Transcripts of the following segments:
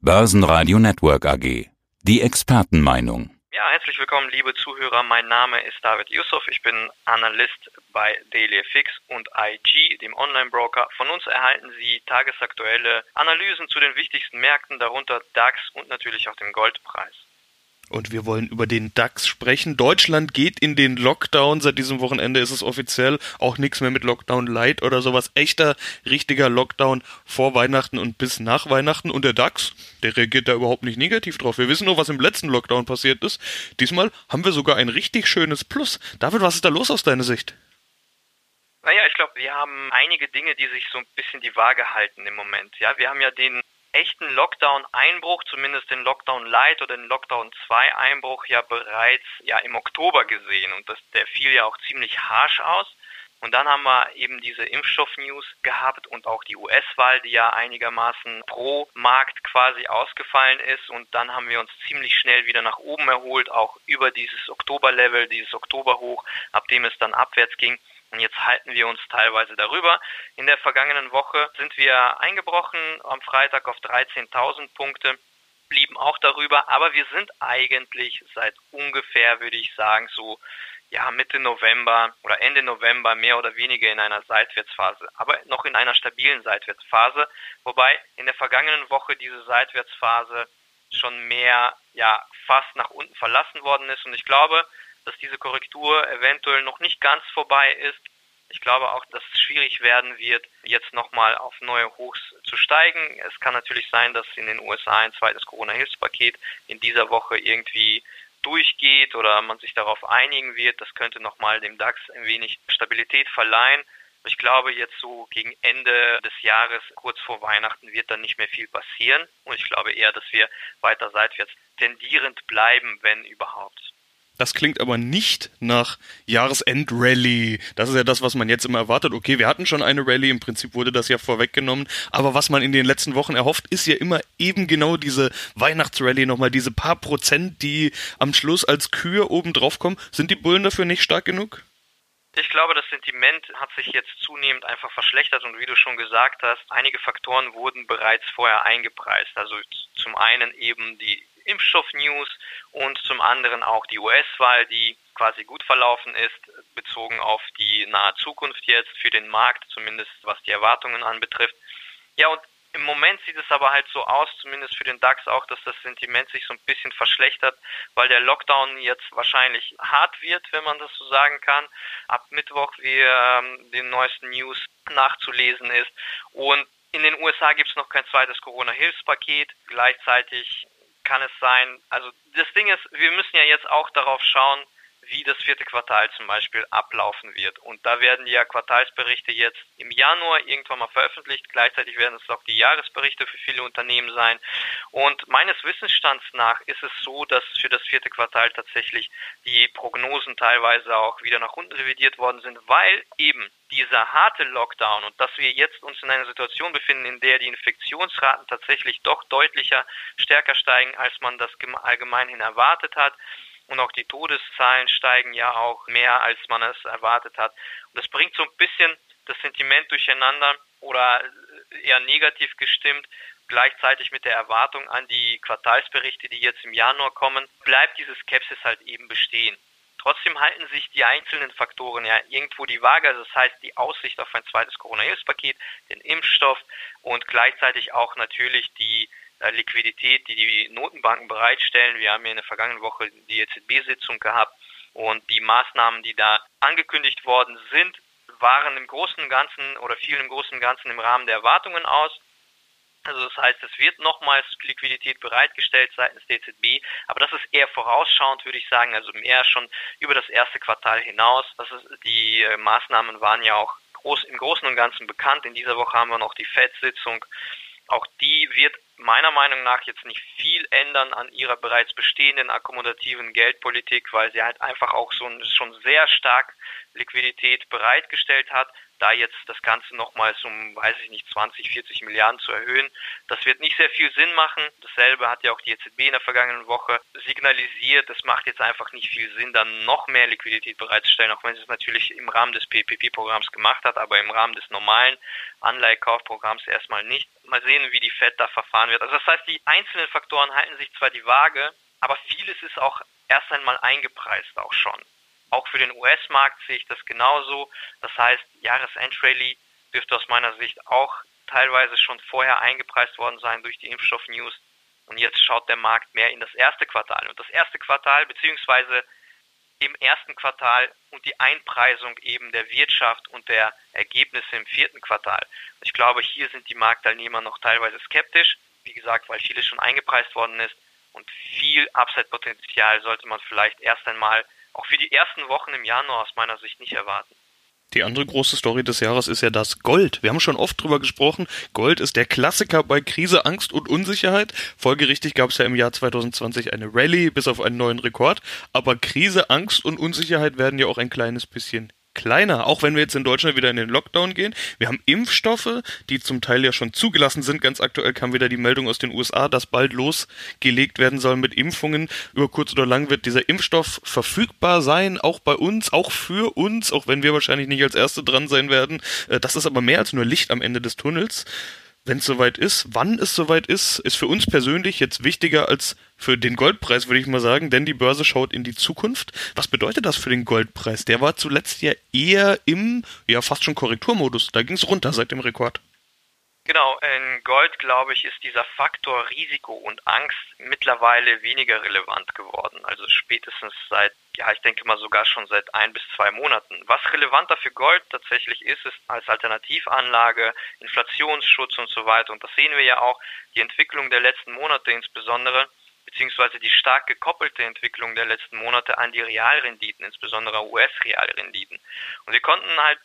Börsenradio Network AG. Die Expertenmeinung. Ja, herzlich willkommen, liebe Zuhörer. Mein Name ist David Yusuf. Ich bin Analyst bei DailyFX und IG, dem Online-Broker. Von uns erhalten Sie tagesaktuelle Analysen zu den wichtigsten Märkten, darunter DAX und natürlich auch dem Goldpreis. Und wir wollen über den DAX sprechen. Deutschland geht in den Lockdown. Seit diesem Wochenende ist es offiziell auch nichts mehr mit Lockdown Light oder sowas. Echter, richtiger Lockdown vor Weihnachten und bis nach Weihnachten. Und der DAX, der reagiert da überhaupt nicht negativ drauf. Wir wissen nur, was im letzten Lockdown passiert ist. Diesmal haben wir sogar ein richtig schönes Plus. David, was ist da los aus deiner Sicht? Naja, ich glaube, wir haben einige Dinge, die sich so ein bisschen die Waage halten im Moment. Ja, wir haben ja den echten Lockdown-Einbruch, zumindest den Lockdown Light oder den Lockdown 2 Einbruch ja bereits ja im Oktober gesehen und das, der fiel ja auch ziemlich harsch aus. Und dann haben wir eben diese Impfstoff-News gehabt und auch die US-Wahl, die ja einigermaßen pro Markt quasi ausgefallen ist. Und dann haben wir uns ziemlich schnell wieder nach oben erholt, auch über dieses Oktober-Level, dieses Oktober-Hoch, ab dem es dann abwärts ging. Und jetzt halten wir uns teilweise darüber. In der vergangenen Woche sind wir eingebrochen am Freitag auf 13.000 Punkte, blieben auch darüber, aber wir sind eigentlich seit ungefähr, würde ich sagen, so ja, Mitte November oder Ende November mehr oder weniger in einer Seitwärtsphase, aber noch in einer stabilen Seitwärtsphase, wobei in der vergangenen Woche diese Seitwärtsphase schon mehr, ja, fast nach unten verlassen worden ist. Und ich glaube, dass diese Korrektur eventuell noch nicht ganz vorbei ist. Ich glaube auch, dass es schwierig werden wird, jetzt nochmal auf neue Hochs zu steigen. Es kann natürlich sein, dass in den USA ein zweites Corona-Hilfspaket in dieser Woche irgendwie durchgeht oder man sich darauf einigen wird. Das könnte nochmal dem DAX ein wenig Stabilität verleihen. Ich glaube, jetzt so gegen Ende des Jahres, kurz vor Weihnachten, wird dann nicht mehr viel passieren. Und ich glaube eher, dass wir weiter seitwärts tendierend bleiben, wenn überhaupt. Das klingt aber nicht nach Jahresend-Rally. Das ist ja das, was man jetzt immer erwartet. Okay, wir hatten schon eine Rally, im Prinzip wurde das ja vorweggenommen. Aber was man in den letzten Wochen erhofft, ist ja immer eben genau diese Weihnachtsrally nochmal, diese paar Prozent, die am Schluss als Kühe oben drauf kommen. Sind die Bullen dafür nicht stark genug? Ich glaube, das Sentiment hat sich jetzt zunehmend einfach verschlechtert und wie du schon gesagt hast, einige Faktoren wurden bereits vorher eingepreist. Also zum einen eben die Impfstoff-News und zum anderen auch die US-Wahl, die quasi gut verlaufen ist, bezogen auf die nahe Zukunft jetzt für den Markt, zumindest was die Erwartungen anbetrifft. Ja, und im Moment sieht es aber halt so aus, zumindest für den DAX auch, dass das Sentiment sich so ein bisschen verschlechtert, weil der Lockdown jetzt wahrscheinlich hart wird, wenn man das so sagen kann. Ab Mittwoch, wie ähm, den neuesten News nachzulesen ist. Und in den USA gibt es noch kein zweites Corona-Hilfspaket. Gleichzeitig kann es sein, also das Ding ist, wir müssen ja jetzt auch darauf schauen, wie das vierte Quartal zum Beispiel ablaufen wird. Und da werden ja Quartalsberichte jetzt im Januar irgendwann mal veröffentlicht. Gleichzeitig werden es auch die Jahresberichte für viele Unternehmen sein. Und meines Wissensstands nach ist es so, dass für das vierte Quartal tatsächlich die Prognosen teilweise auch wieder nach unten revidiert worden sind, weil eben dieser harte Lockdown und dass wir jetzt uns in einer Situation befinden, in der die Infektionsraten tatsächlich doch deutlicher stärker steigen, als man das allgemeinhin erwartet hat. Und auch die Todeszahlen steigen ja auch mehr, als man es erwartet hat. Und das bringt so ein bisschen das Sentiment durcheinander oder eher negativ gestimmt. Gleichzeitig mit der Erwartung an die Quartalsberichte, die jetzt im Januar kommen, bleibt diese Skepsis halt eben bestehen. Trotzdem halten sich die einzelnen Faktoren ja irgendwo die Waage. Also das heißt, die Aussicht auf ein zweites Corona-Hilfspaket, den Impfstoff und gleichzeitig auch natürlich die äh, Liquidität, die die Notenbanken bereitstellen. Wir haben ja in der vergangenen Woche die EZB-Sitzung gehabt und die Maßnahmen, die da angekündigt worden sind, waren im Großen und Ganzen oder fielen im Großen und Ganzen im Rahmen der Erwartungen aus. Also das heißt, es wird nochmals Liquidität bereitgestellt seitens der EZB, aber das ist eher vorausschauend, würde ich sagen, also eher schon über das erste Quartal hinaus. Das ist, die äh, Maßnahmen waren ja auch groß, im Großen und Ganzen bekannt. In dieser Woche haben wir noch die FED-Sitzung. Auch die wird meiner Meinung nach jetzt nicht viel ändern an ihrer bereits bestehenden akkommodativen Geldpolitik, weil sie halt einfach auch so schon sehr stark Liquidität bereitgestellt hat. Da jetzt das Ganze nochmals um, weiß ich nicht, 20, 40 Milliarden zu erhöhen, das wird nicht sehr viel Sinn machen. Dasselbe hat ja auch die EZB in der vergangenen Woche signalisiert. Es macht jetzt einfach nicht viel Sinn, dann noch mehr Liquidität bereitzustellen, auch wenn es natürlich im Rahmen des PPP-Programms gemacht hat, aber im Rahmen des normalen Anleihekaufprogramms erstmal nicht. Mal sehen, wie die Fed da verfahren wird. Also das heißt, die einzelnen Faktoren halten sich zwar die Waage, aber vieles ist auch erst einmal eingepreist auch schon. Auch für den US-Markt sehe ich das genauso. Das heißt, Jahresendrallye dürfte aus meiner Sicht auch teilweise schon vorher eingepreist worden sein durch die Impfstoff-News. Und jetzt schaut der Markt mehr in das erste Quartal. Und das erste Quartal, beziehungsweise im ersten Quartal und die Einpreisung eben der Wirtschaft und der Ergebnisse im vierten Quartal. Ich glaube, hier sind die Marktteilnehmer noch teilweise skeptisch. Wie gesagt, weil vieles schon eingepreist worden ist. Und viel Upside-Potenzial sollte man vielleicht erst einmal auch für die ersten Wochen im Januar aus meiner Sicht nicht erwarten. Die andere große Story des Jahres ist ja das Gold. Wir haben schon oft drüber gesprochen. Gold ist der Klassiker bei Krise, Angst und Unsicherheit. Folgerichtig gab es ja im Jahr 2020 eine Rallye bis auf einen neuen Rekord. Aber Krise, Angst und Unsicherheit werden ja auch ein kleines bisschen kleiner, auch wenn wir jetzt in Deutschland wieder in den Lockdown gehen. Wir haben Impfstoffe, die zum Teil ja schon zugelassen sind. Ganz aktuell kam wieder die Meldung aus den USA, dass bald losgelegt werden soll mit Impfungen. Über kurz oder lang wird dieser Impfstoff verfügbar sein, auch bei uns, auch für uns, auch wenn wir wahrscheinlich nicht als Erste dran sein werden. Äh, das ist aber mehr als nur Licht am Ende des Tunnels wenn es soweit ist, wann es soweit ist, ist für uns persönlich jetzt wichtiger als für den Goldpreis, würde ich mal sagen, denn die Börse schaut in die Zukunft. Was bedeutet das für den Goldpreis? Der war zuletzt ja eher im, ja fast schon Korrekturmodus. Da ging es runter seit dem Rekord. Genau, in Gold, glaube ich, ist dieser Faktor Risiko und Angst mittlerweile weniger relevant geworden. Also spätestens seit, ja, ich denke mal sogar schon seit ein bis zwei Monaten. Was relevanter für Gold tatsächlich ist, ist als Alternativanlage, Inflationsschutz und so weiter. Und das sehen wir ja auch, die Entwicklung der letzten Monate insbesondere beziehungsweise die stark gekoppelte Entwicklung der letzten Monate an die Realrenditen, insbesondere US-Realrenditen. Und wir konnten halt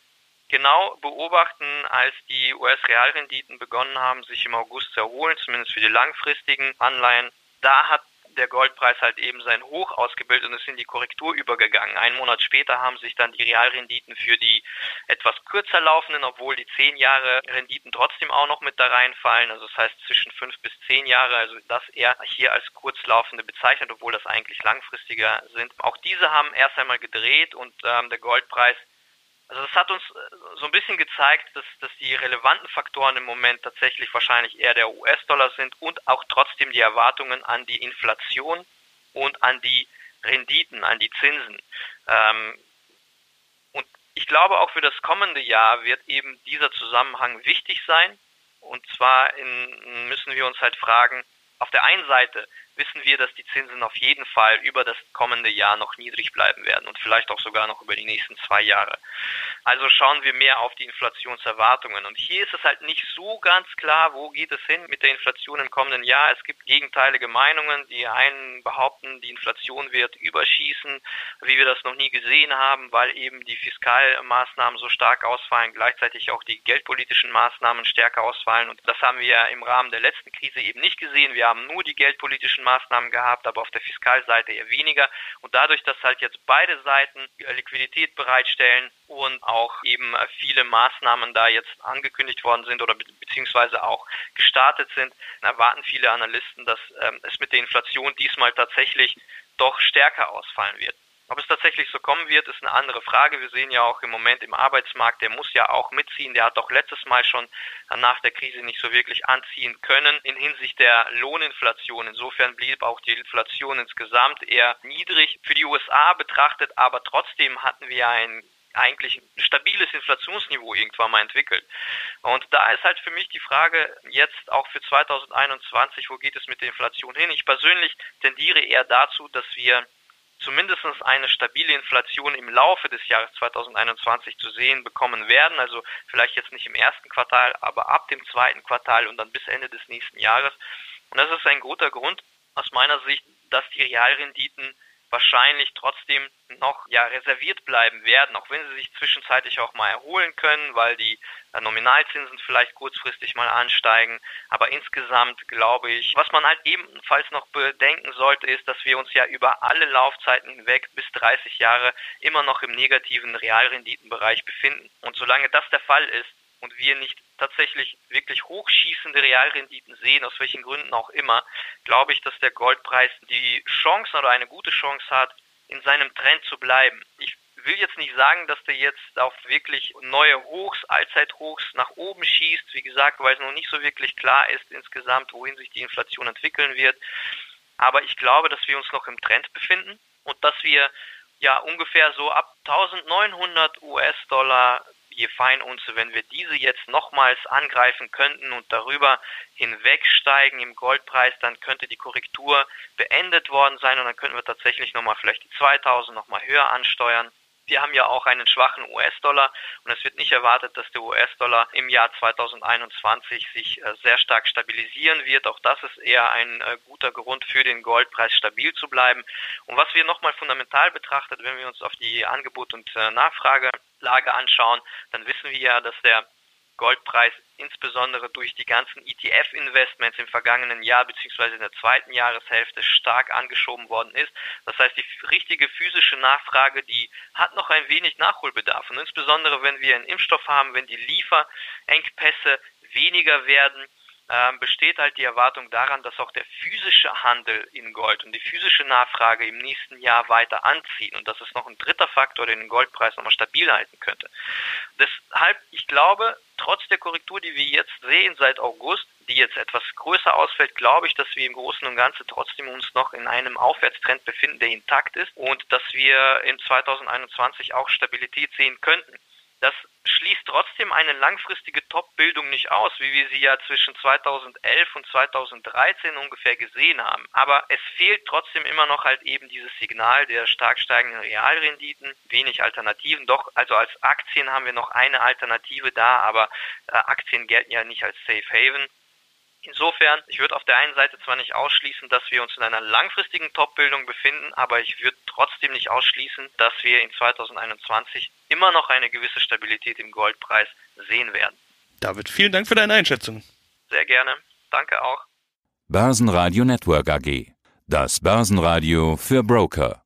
genau beobachten, als die US-Realrenditen begonnen haben, sich im August zu erholen, zumindest für die langfristigen Anleihen. Da hat der Goldpreis halt eben sein Hoch ausgebildet und ist in die Korrektur übergegangen. Einen Monat später haben sich dann die Realrenditen für die etwas kürzer laufenden, obwohl die zehn Jahre Renditen trotzdem auch noch mit da reinfallen, also das heißt zwischen fünf bis zehn Jahre, also das eher hier als kurzlaufende bezeichnet, obwohl das eigentlich langfristiger sind. Auch diese haben erst einmal gedreht und ähm, der Goldpreis also das hat uns äh, so ein bisschen gezeigt, dass, dass die relevanten Faktoren im Moment tatsächlich wahrscheinlich eher der US-Dollar sind und auch trotzdem die Erwartungen an die Inflation und an die Renditen, an die Zinsen. Ähm, und ich glaube auch für das kommende Jahr wird eben dieser Zusammenhang wichtig sein. Und zwar in, müssen wir uns halt fragen, auf der einen Seite wissen wir, dass die Zinsen auf jeden Fall über das kommende Jahr noch niedrig bleiben werden und vielleicht auch sogar noch über die nächsten zwei Jahre. Also schauen wir mehr auf die Inflationserwartungen. Und hier ist es halt nicht so ganz klar, wo geht es hin mit der Inflation im kommenden Jahr. Es gibt gegenteilige Meinungen. Die einen behaupten, die Inflation wird überschießen, wie wir das noch nie gesehen haben, weil eben die Fiskalmaßnahmen so stark ausfallen, gleichzeitig auch die geldpolitischen Maßnahmen stärker ausfallen. Und das haben wir im Rahmen der letzten Krise eben nicht gesehen. Wir haben nur die geldpolitischen Maßnahmen gehabt, aber auf der Fiskalseite eher weniger. Und dadurch, dass halt jetzt beide Seiten Liquidität bereitstellen und auch eben viele Maßnahmen da jetzt angekündigt worden sind oder be beziehungsweise auch gestartet sind, erwarten viele Analysten, dass ähm, es mit der Inflation diesmal tatsächlich doch stärker ausfallen wird. Ob es tatsächlich so kommen wird, ist eine andere Frage. Wir sehen ja auch im Moment im Arbeitsmarkt, der muss ja auch mitziehen. Der hat doch letztes Mal schon nach der Krise nicht so wirklich anziehen können in Hinsicht der Lohninflation. Insofern blieb auch die Inflation insgesamt eher niedrig für die USA betrachtet, aber trotzdem hatten wir ein eigentlich ein stabiles Inflationsniveau irgendwann mal entwickelt. Und da ist halt für mich die Frage jetzt auch für 2021, wo geht es mit der Inflation hin? Ich persönlich tendiere eher dazu, dass wir zumindest eine stabile Inflation im Laufe des Jahres 2021 zu sehen bekommen werden. Also vielleicht jetzt nicht im ersten Quartal, aber ab dem zweiten Quartal und dann bis Ende des nächsten Jahres. Und das ist ein guter Grund aus meiner Sicht, dass die Realrenditen wahrscheinlich trotzdem noch ja reserviert bleiben werden, auch wenn sie sich zwischenzeitlich auch mal erholen können, weil die äh, Nominalzinsen vielleicht kurzfristig mal ansteigen. Aber insgesamt glaube ich, was man halt ebenfalls noch bedenken sollte, ist, dass wir uns ja über alle Laufzeiten hinweg bis 30 Jahre immer noch im negativen Realrenditenbereich befinden. Und solange das der Fall ist und wir nicht tatsächlich wirklich hochschießende Realrenditen sehen, aus welchen Gründen auch immer, glaube ich, dass der Goldpreis die Chance oder eine gute Chance hat, in seinem Trend zu bleiben. Ich will jetzt nicht sagen, dass der jetzt auf wirklich neue Hochs, Allzeithochs nach oben schießt. Wie gesagt, weil es noch nicht so wirklich klar ist insgesamt, wohin sich die Inflation entwickeln wird. Aber ich glaube, dass wir uns noch im Trend befinden und dass wir ja ungefähr so ab 1900 US-Dollar je Feinunze, wenn wir diese jetzt nochmals angreifen könnten und darüber hinwegsteigen im Goldpreis, dann könnte die Korrektur beendet worden sein und dann könnten wir tatsächlich nochmal vielleicht die 2000 nochmal höher ansteuern. Wir haben ja auch einen schwachen US-Dollar und es wird nicht erwartet, dass der US-Dollar im Jahr 2021 sich äh, sehr stark stabilisieren wird. Auch das ist eher ein äh, guter Grund für den Goldpreis stabil zu bleiben. Und was wir nochmal fundamental betrachtet, wenn wir uns auf die Angebot- und äh, Nachfragelage anschauen, dann wissen wir ja, dass der Goldpreis insbesondere durch die ganzen ETF-Investments im vergangenen Jahr bzw. in der zweiten Jahreshälfte stark angeschoben worden ist. Das heißt, die richtige physische Nachfrage, die hat noch ein wenig Nachholbedarf. Und insbesondere wenn wir einen Impfstoff haben, wenn die Lieferengpässe weniger werden, ähm, besteht halt die Erwartung daran, dass auch der physische Handel in Gold und die physische Nachfrage im nächsten Jahr weiter anziehen. Und das ist noch ein dritter Faktor, der den Goldpreis nochmal stabil halten könnte. Deshalb, ich glaube, trotz der Korrektur, die wir jetzt sehen seit August, die jetzt etwas größer ausfällt, glaube ich, dass wir im Großen und Ganzen trotzdem uns noch in einem Aufwärtstrend befinden, der intakt ist und dass wir in 2021 auch Stabilität sehen könnten. Das schließt trotzdem eine langfristige Top-Bildung nicht aus, wie wir sie ja zwischen 2011 und 2013 ungefähr gesehen haben. Aber es fehlt trotzdem immer noch halt eben dieses Signal der stark steigenden Realrenditen, wenig Alternativen. Doch, also als Aktien haben wir noch eine Alternative da, aber äh, Aktien gelten ja nicht als Safe Haven. Insofern, ich würde auf der einen Seite zwar nicht ausschließen, dass wir uns in einer langfristigen Top-Bildung befinden, aber ich würde trotzdem nicht ausschließen, dass wir in 2021 immer noch eine gewisse Stabilität im Goldpreis sehen werden. David, vielen Dank für deine Einschätzung. Sehr gerne. Danke auch. Börsenradio Network AG. Das Börsenradio für Broker.